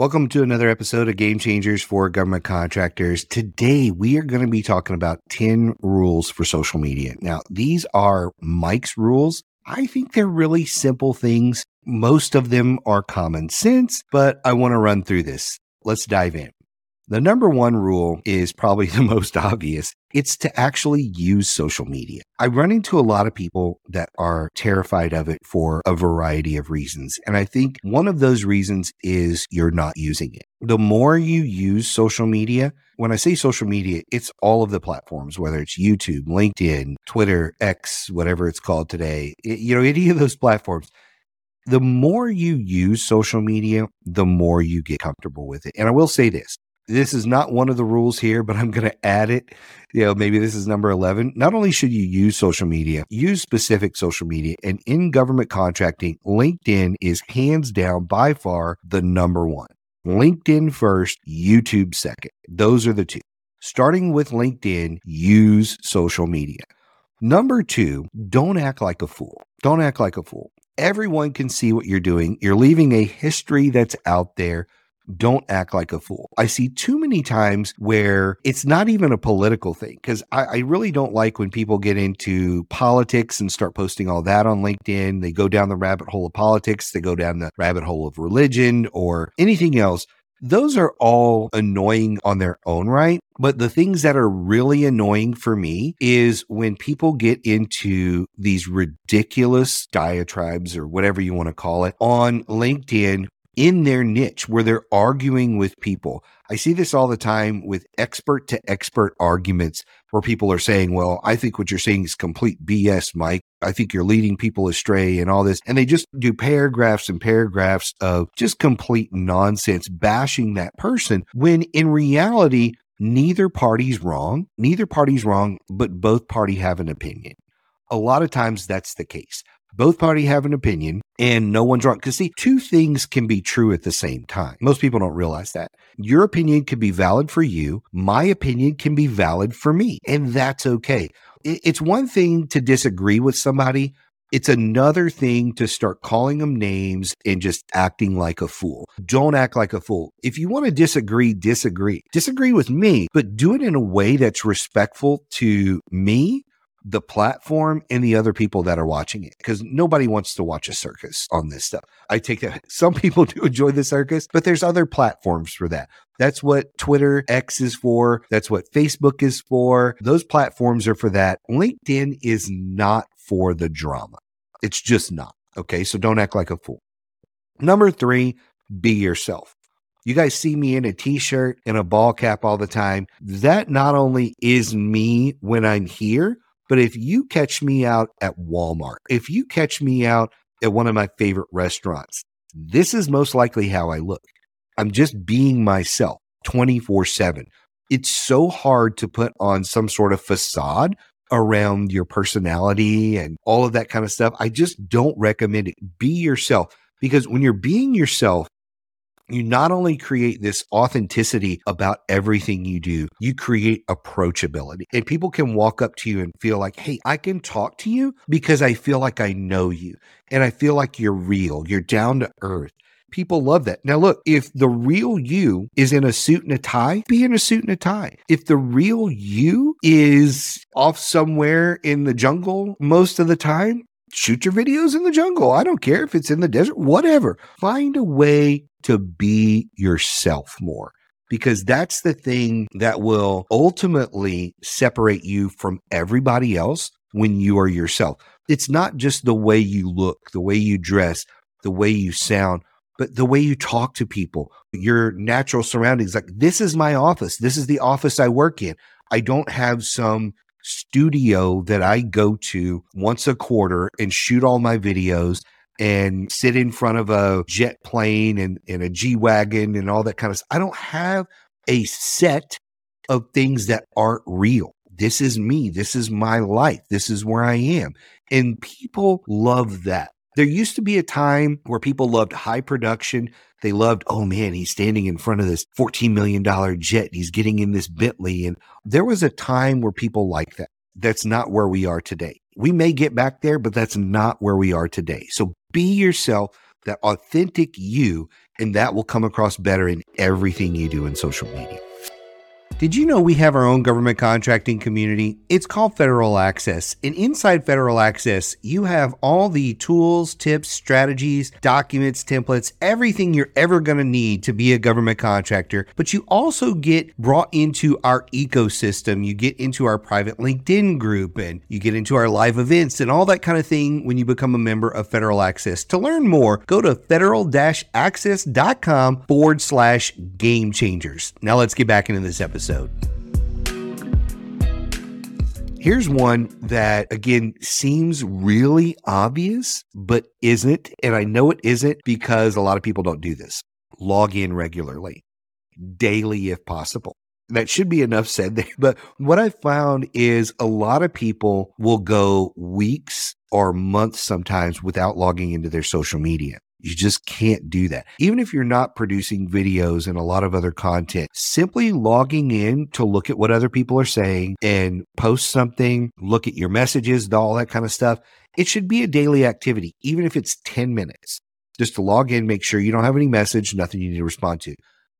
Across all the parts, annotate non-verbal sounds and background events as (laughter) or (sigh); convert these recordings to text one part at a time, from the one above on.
Welcome to another episode of Game Changers for Government Contractors. Today, we are going to be talking about 10 rules for social media. Now, these are Mike's rules. I think they're really simple things. Most of them are common sense, but I want to run through this. Let's dive in. The number one rule is probably (laughs) the most obvious. It's to actually use social media. I run into a lot of people that are terrified of it for a variety of reasons. And I think one of those reasons is you're not using it. The more you use social media, when I say social media, it's all of the platforms, whether it's YouTube, LinkedIn, Twitter, X, whatever it's called today, it, you know, any of those platforms the more you use social media, the more you get comfortable with it. And I will say this this is not one of the rules here, but I'm going to add it. You know, maybe this is number 11. Not only should you use social media, use specific social media. And in government contracting, LinkedIn is hands down by far the number one. LinkedIn first, YouTube second. Those are the two. Starting with LinkedIn, use social media. Number two, don't act like a fool. Don't act like a fool. Everyone can see what you're doing. You're leaving a history that's out there don't act like a fool. I see too many times where it's not even a political thing because I, I, really don't like when people get into politics and start posting all that on LinkedIn. They go down the rabbit hole of politics, they go down the rabbit hole of religion or anything else. Those are all annoying on their own right. But the things that are really annoying for me is when people get into these ridiculous diatribes or whatever you want to call it on LinkedIn in their niche where they're arguing with people. I see this all the time with expert to expert arguments where people are saying, Well, I think what you're saying is complete BS, Mike. I think you're leading people astray and all this. And they just do paragraphs and paragraphs of just complete nonsense, bashing that person when in reality, neither party's wrong. Neither party's wrong, but both party have an opinion. A lot of times that's the case. Both party have an opinion and no one's wrong. Because see, two things can be true at the same time. Most people don't realize that. Your opinion can be valid for you. My opinion can be valid for me. And that's okay. It's one thing to disagree with somebody. It's another thing to start calling them names and just acting like a fool. Don't act like a fool. If you want to disagree, disagree. Disagree with me, but do it in a way that's respectful to me the platform and the other people that are watching it because nobody wants to watch a circus on this stuff. I take that (laughs) some people do enjoy the circus, but there's other platforms for that. That's what Twitter X is for. That's what Facebook is for. Those platforms are for that. LinkedIn is not for the drama. It's just not. Okay. So don't act like a fool. Number three, be yourself. You guys see me in a t shirt and a ball cap all the time. That not only is me when I'm here, but if you catch me out at Walmart, if you catch me out at one of my favorite restaurants, this is most likely how I look. I'm just being myself 24 7. It's so hard to put on some sort of facade around your personality and all of that kind of stuff. I just don't recommend it. Be yourself because when you're being yourself, you not only create this authenticity about everything you do, you create approachability. And people can walk up to you and feel like, hey, I can talk to you because I feel like I know you and I feel like you're real, you're down to earth. People love that. Now, look, if the real you is in a suit and a tie, be in a suit and a tie. If the real you is off somewhere in the jungle most of the time, shoot your videos in the jungle. I don't care if it's in the desert, whatever. Find a way to be yourself more because that's the thing that will ultimately separate you from everybody else when you are yourself. It's not just the way you look, the way you dress, the way you sound, but the way you talk to people, your natural surroundings. Like, this is my office. This is the office I work in. I don't have some studio that I go to once a quarter and shoot all my videos and sit in front of a jet plane and, and a G Wagon and all that kind of stuff. I don't have a set of things that aren't real. This is me. This is my life. This is where I am. And people love that. There used to be a time where people loved high production. They loved, oh man, he's standing in front of this $14 million jet. He's getting in this Bentley. And there was a time where people liked that. That's not where we are today. We may get back there, but that's not where we are today. So be yourself, that authentic you, and that will come across better in everything you do in social media. Did you know we have our own government contracting community? It's called Federal Access. And inside Federal Access, you have all the tools, tips, strategies, documents, templates, everything you're ever going to need to be a government contractor. But you also get brought into our ecosystem. You get into our private LinkedIn group and you get into our live events and all that kind of thing when you become a member of Federal Access. To learn more, go to federal access.com forward slash game changers. Now let's get back into this episode episode. Here's one that, again, seems really obvious, but isn't. And I know it isn't because a lot of people don't do this. Log in regularly, daily if possible. That should be enough said there. But what I found is a lot of people will go weeks or months sometimes without logging into their social media. You just can't do that. Even if you're not producing videos and a lot of other content, simply logging in to look at what other people are saying and post something, look at your messages, all that kind of stuff. It should be a daily activity, even if it's 10 minutes, just to log in, make sure you don't have any message, nothing you need to respond to.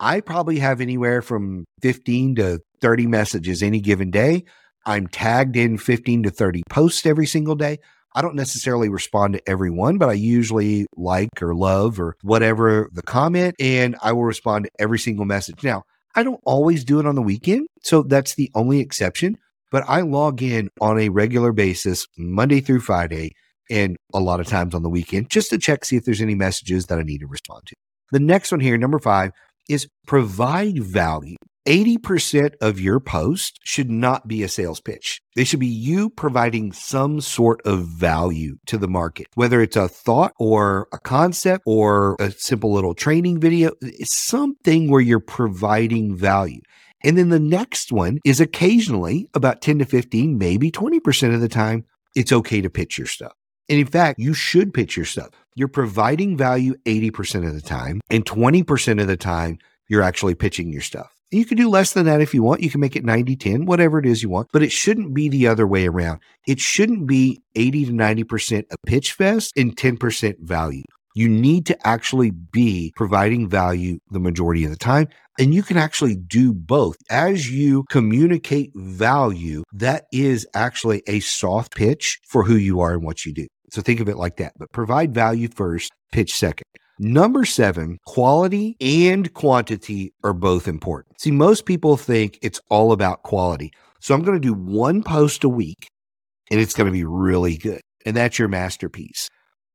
I probably have anywhere from 15 to 30 messages any given day. I'm tagged in 15 to 30 posts every single day. I don't necessarily respond to everyone, but I usually like or love or whatever the comment, and I will respond to every single message. Now, I don't always do it on the weekend, so that's the only exception, but I log in on a regular basis, Monday through Friday, and a lot of times on the weekend just to check, see if there's any messages that I need to respond to. The next one here, number five, is provide value. 80% of your post should not be a sales pitch. They should be you providing some sort of value to the market, whether it's a thought or a concept or a simple little training video. It's something where you're providing value. And then the next one is occasionally about 10 to 15, maybe 20% of the time, it's okay to pitch your stuff. And in fact, you should pitch your stuff. You're providing value 80% of the time, and 20% of the time, you're actually pitching your stuff. You can do less than that if you want. You can make it 90 10, whatever it is you want, but it shouldn't be the other way around. It shouldn't be 80 to 90% a pitch fest and 10% value. You need to actually be providing value the majority of the time. And you can actually do both. As you communicate value, that is actually a soft pitch for who you are and what you do. So think of it like that. But provide value first, pitch second. Number seven, quality and quantity are both important. See, most people think it's all about quality. So I'm going to do one post a week and it's going to be really good. And that's your masterpiece.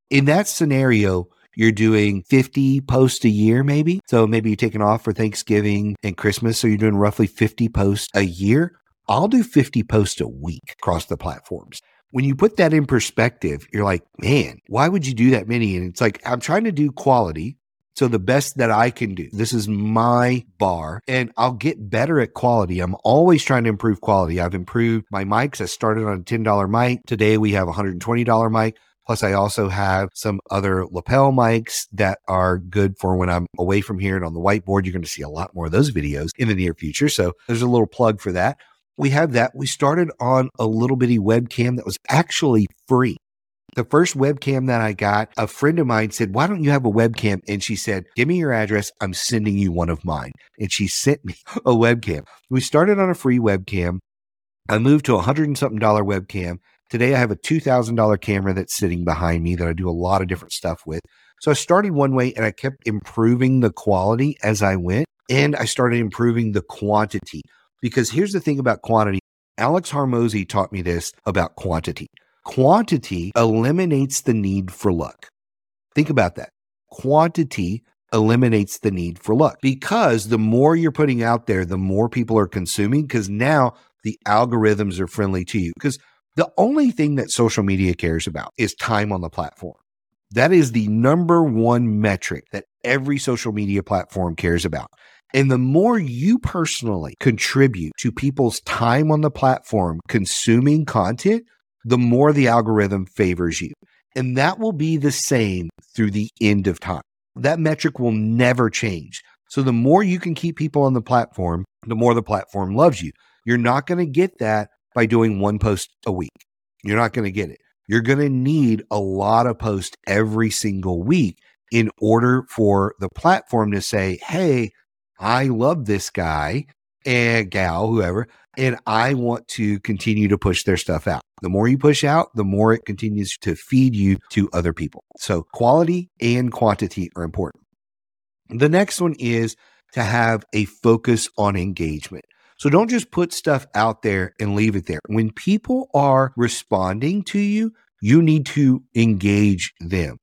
In that scenario, you're doing 50 posts a year, maybe. So maybe you're taking off for Thanksgiving and Christmas. So you're doing roughly 50 posts a year. I'll do 50 posts a week across the platforms when you put that in perspective, you're like, man, why would you do that many? And it's like, I'm trying to do quality. So the best that I can do, this is my bar and I'll get better at quality. I'm always trying to improve quality. I've improved my mics. I started on a $10 mic. Today we have a $120 mic. Plus, I also have some other lapel mics that are good for when I'm away from here and on the whiteboard. You're going to see a lot more of those videos in the near future. So there's a little plug for that we have that. We started on a little bitty webcam that was actually free. The first webcam that I got, a friend of mine said, Why don't you have a webcam? And she said, Give me your address. I'm sending you one of mine. And she sent me (laughs) a webcam. We started on a free webcam. I moved to a hundred and something dollar webcam. Today I have a $2,000 camera that's sitting behind me that I do a lot of different stuff with. So I started one way and I kept improving the quality as I went. And I started improving the quantity. Because here's the thing about quantity Alex Hormozi taught me this about quantity. Quantity eliminates the need for luck. Think about that. Quantity eliminates the need for luck because the more you're putting out there, the more people are consuming because now the algorithms are friendly to you. Because the only thing that social media cares about is time on the platform. That is the number one metric that every social media platform cares about. And the more you personally contribute to people's time on the platform consuming content, the more the algorithm favors you. And that will be the same through the end of time. That metric will never change. So the more you can keep people on the platform, the more the platform loves you. You're not going to get that by doing one post a week. You're not going to get it. You're going to need a lot of posts every single week in order for the platform to say, Hey, I love this guy and gal, whoever, and I want to continue to push their stuff out. The more you push out, the more it continues to feed you to other people. So quality and quantity are important. The next one is to have a focus on engagement. So don't just put stuff out there and leave it there. When people are responding to you, you need to engage them.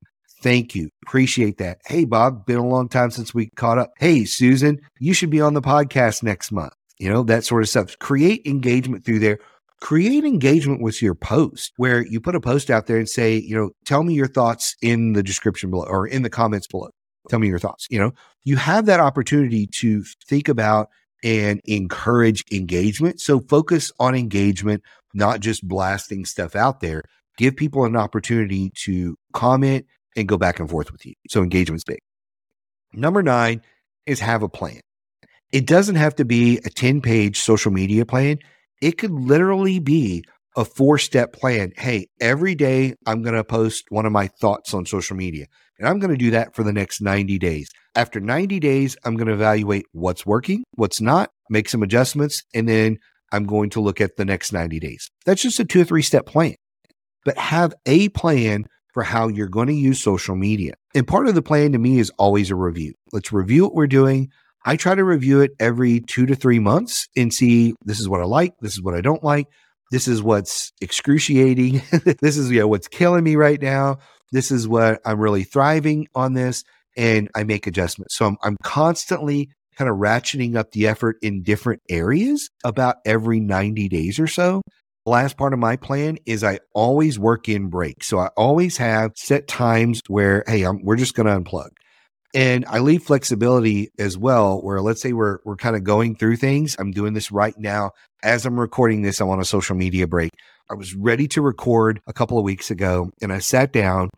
Thank you. Appreciate that. Hey, Bob, been a long time since we caught up. Hey, Susan, you should be on the podcast next month. You know, that sort of stuff. Create engagement through there. Create engagement with your post where you put a post out there and say, you know, tell me your thoughts in the description below or in the comments below. Tell me your thoughts. You know, you have that opportunity to think about and encourage engagement. So focus on engagement, not just blasting stuff out there. Give people an opportunity to comment and go back and forth with you. So engagement's big. Number nine is have a plan. It doesn't have to be a 10 page social media plan. It could literally be a four step plan. Hey, every day I'm going to post one of my thoughts on social media. And I'm going to do that for the next 90 days. After 90 days, I'm going to evaluate what's working, what's not, make some adjustments, and then I'm going to look at the next 90 days. That's just a two or three step plan. But have a plan for how you're going to use social media. And part of the plan to me is always a review. Let's review what we're doing. I try to review it every two to three months and see this is what I like, this is what I don't like, this is what's excruciating, (laughs) this is you know what's killing me right now this is what I'm really thriving on this. And I make adjustments. So I'm, I'm constantly kind of ratcheting up the effort in different areas about every 90 days or so. The last part of my plan is I always work in breaks. So I always have set times where, hey, I'm, we're just going to unplug. And I leave flexibility as well, where let's say we're we're kind of going through things. I'm doing this right now. As I'm recording this, I'm on a social media break. I was ready to record a couple of weeks ago and I sat down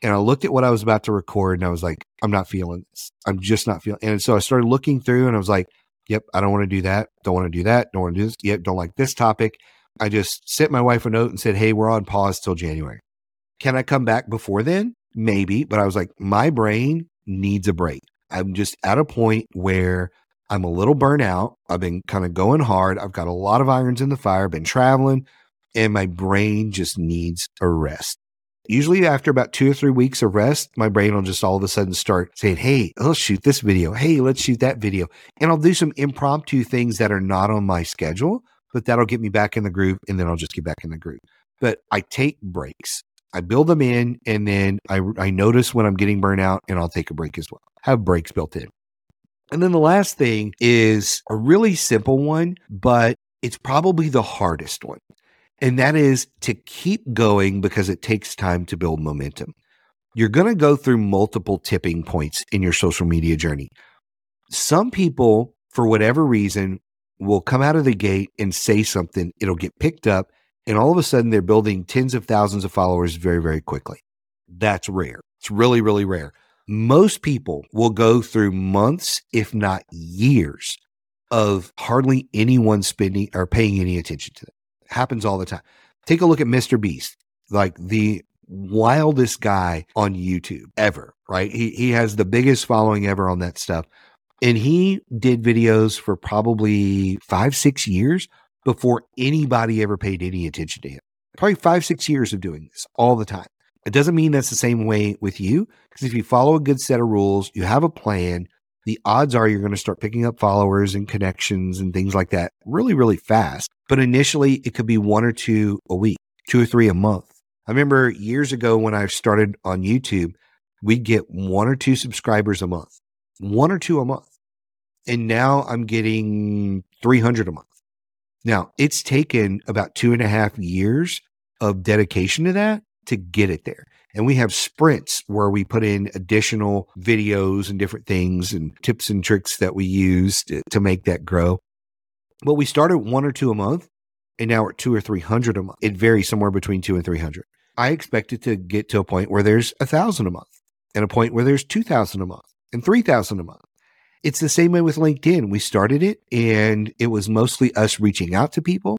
and I looked at what I was about to record and I was like, I'm not feeling this. I'm just not feeling. And so I started looking through and I was like, yep, I don't want to do that. Don't want to do that. Don't want to do this. Yep, don't like this topic. I just sent my wife a note and said, hey, we're on pause till January. Can I come back before then? Maybe. But I was like, my brain needs a break. I'm just at a point where I'm a little burnt out. I've been kind of going hard. I've got a lot of irons in the fire, been traveling, and my brain just needs a rest. Usually, after about two or three weeks of rest, my brain will just all of a sudden start saying, Hey, let's shoot this video. Hey, let's shoot that video. And I'll do some impromptu things that are not on my schedule, but that'll get me back in the groove. And then I'll just get back in the groove. But I take breaks. I build them in and then I, I notice when I'm getting burnout and I'll take a break as well. Have breaks built in. And then the last thing is a really simple one, but it's probably the hardest one. And that is to keep going because it takes time to build momentum. You're going to go through multiple tipping points in your social media journey. Some people, for whatever reason, will come out of the gate and say something, it'll get picked up, and all of a sudden they're building tens of thousands of followers very, very quickly. That's rare. It's really, really rare. Most people will go through months, if not years, of hardly anyone spending or paying any attention to them happens all the time. Take a look at Mr. Beast, like the wildest guy on YouTube ever, right? He he has the biggest following ever on that stuff. And he did videos for probably five, six years before anybody ever paid any attention to him. Probably five, six years of doing this all the time. It doesn't mean that's the same way with you, because if you follow a good set of rules, you have a plan, the odds are you're going to start picking up followers and connections and things like that really, really fast. But initially, it could be one or two a week, two or three a month. I remember years ago when I started on YouTube, we'd get one or two subscribers a month, one or two a month. And now I'm getting 300 a month. Now, it's taken about two and a half years of dedication to that to get it there. And we have sprints where we put in additional videos and different things and tips and tricks that we use to, to make that grow. But we started one or two a month and now we're two or 300 a month. It varies somewhere between two and 300. I expect it to get to a point where there's a thousand a month and a point where there's 2000 a month and 3000 a month. It's the same way with LinkedIn. We started it and it was mostly us reaching out to people.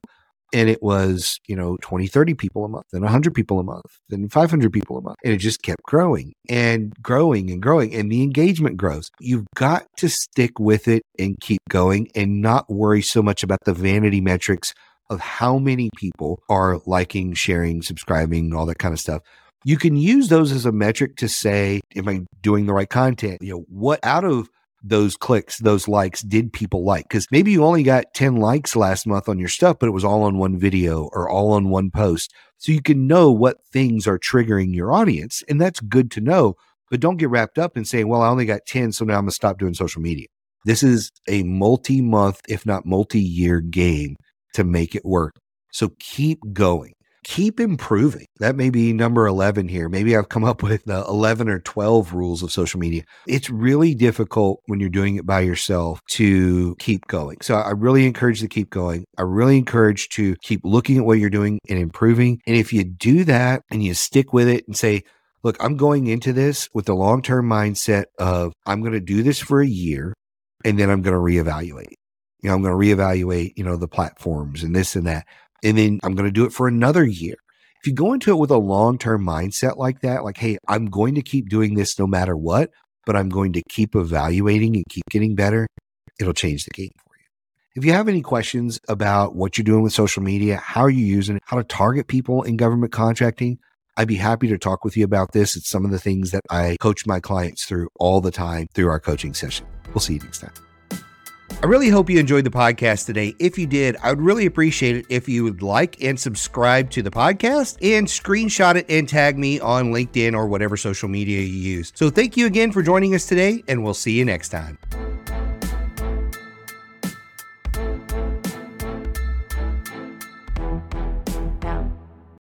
and it was, you know, 20, 30 people a month, then 100 people a month, then 500 people a month. And it just kept growing and growing and growing, and the engagement grows. You've got to stick with it and keep going and not worry so much about the vanity metrics of how many people are liking, sharing, subscribing, all that kind of stuff. You can use those as a metric to say, am I doing the right content? You know, what out of those clicks, those likes did people like? Because maybe you only got 10 likes last month on your stuff, but it was all on one video or all on one post. So you can know what things are triggering your audience. And that's good to know. But don't get wrapped up in saying, well, I only got 10, so now I'm going to stop doing social media. This is a multi month, if not multi year game to make it work. So keep going keep improving. That may be number 11 here. Maybe I've come up with the 11 or 12 rules of social media. It's really difficult when you're doing it by yourself to keep going. So I really encourage to keep going. I really encourage to keep looking at what you're doing and improving. And if you do that and you stick with it and say, look, I'm going into this with the long term mindset of I'm going to do this for a year and then I'm going to reevaluate. You know, I'm going to reevaluate, you know, the platforms and this and that and then I'm going to do it for another year. If you go into it with a long term mindset like that, like, hey, I'm going to keep doing this no matter what, but I'm going to keep evaluating and keep getting better, it'll change the game for you. If you have any questions about what you're doing with social media, how are you using it, how to target people in government contracting, I'd be happy to talk with you about this. It's some of the things that I coach my clients through all the time through our coaching session. We'll see you next time. I really hope you enjoyed the podcast today. If you did, I would really appreciate it if you would like and subscribe to the podcast and screenshot it and tag me on LinkedIn or whatever social media you use. So thank you again for joining us today, and we'll see you next time.